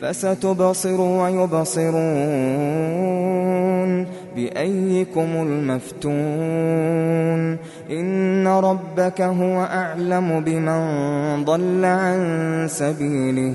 فستبصر ويبصرون بأيكم المفتون إن ربك هو أعلم بمن ضل عن سبيله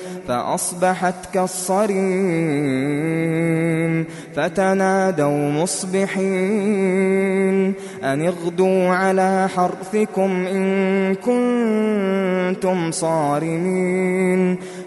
فأصبحت كالصريم فتنادوا مصبحين أن اغدوا على حرثكم إن كنتم صارمين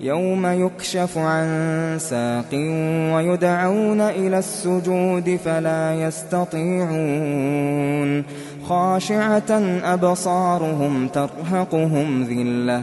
يوم يكشف عن ساق ويدعون إلى السجود فلا يستطيعون خاشعة أبصارهم ترهقهم ذلة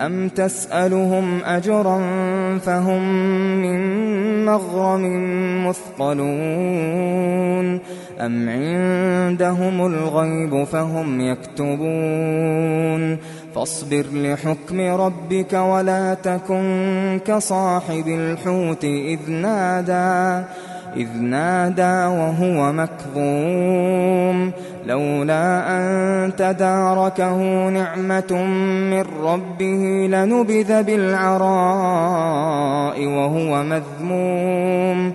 أم تسألهم أجرا فهم من مغرم مثقلون أم عندهم الغيب فهم يكتبون فاصبر لحكم ربك ولا تكن كصاحب الحوت إذ نادى إذ نادى وهو مكظوم لولا أن تداركه نعمة من ربه لنبذ بالعراء وهو مذموم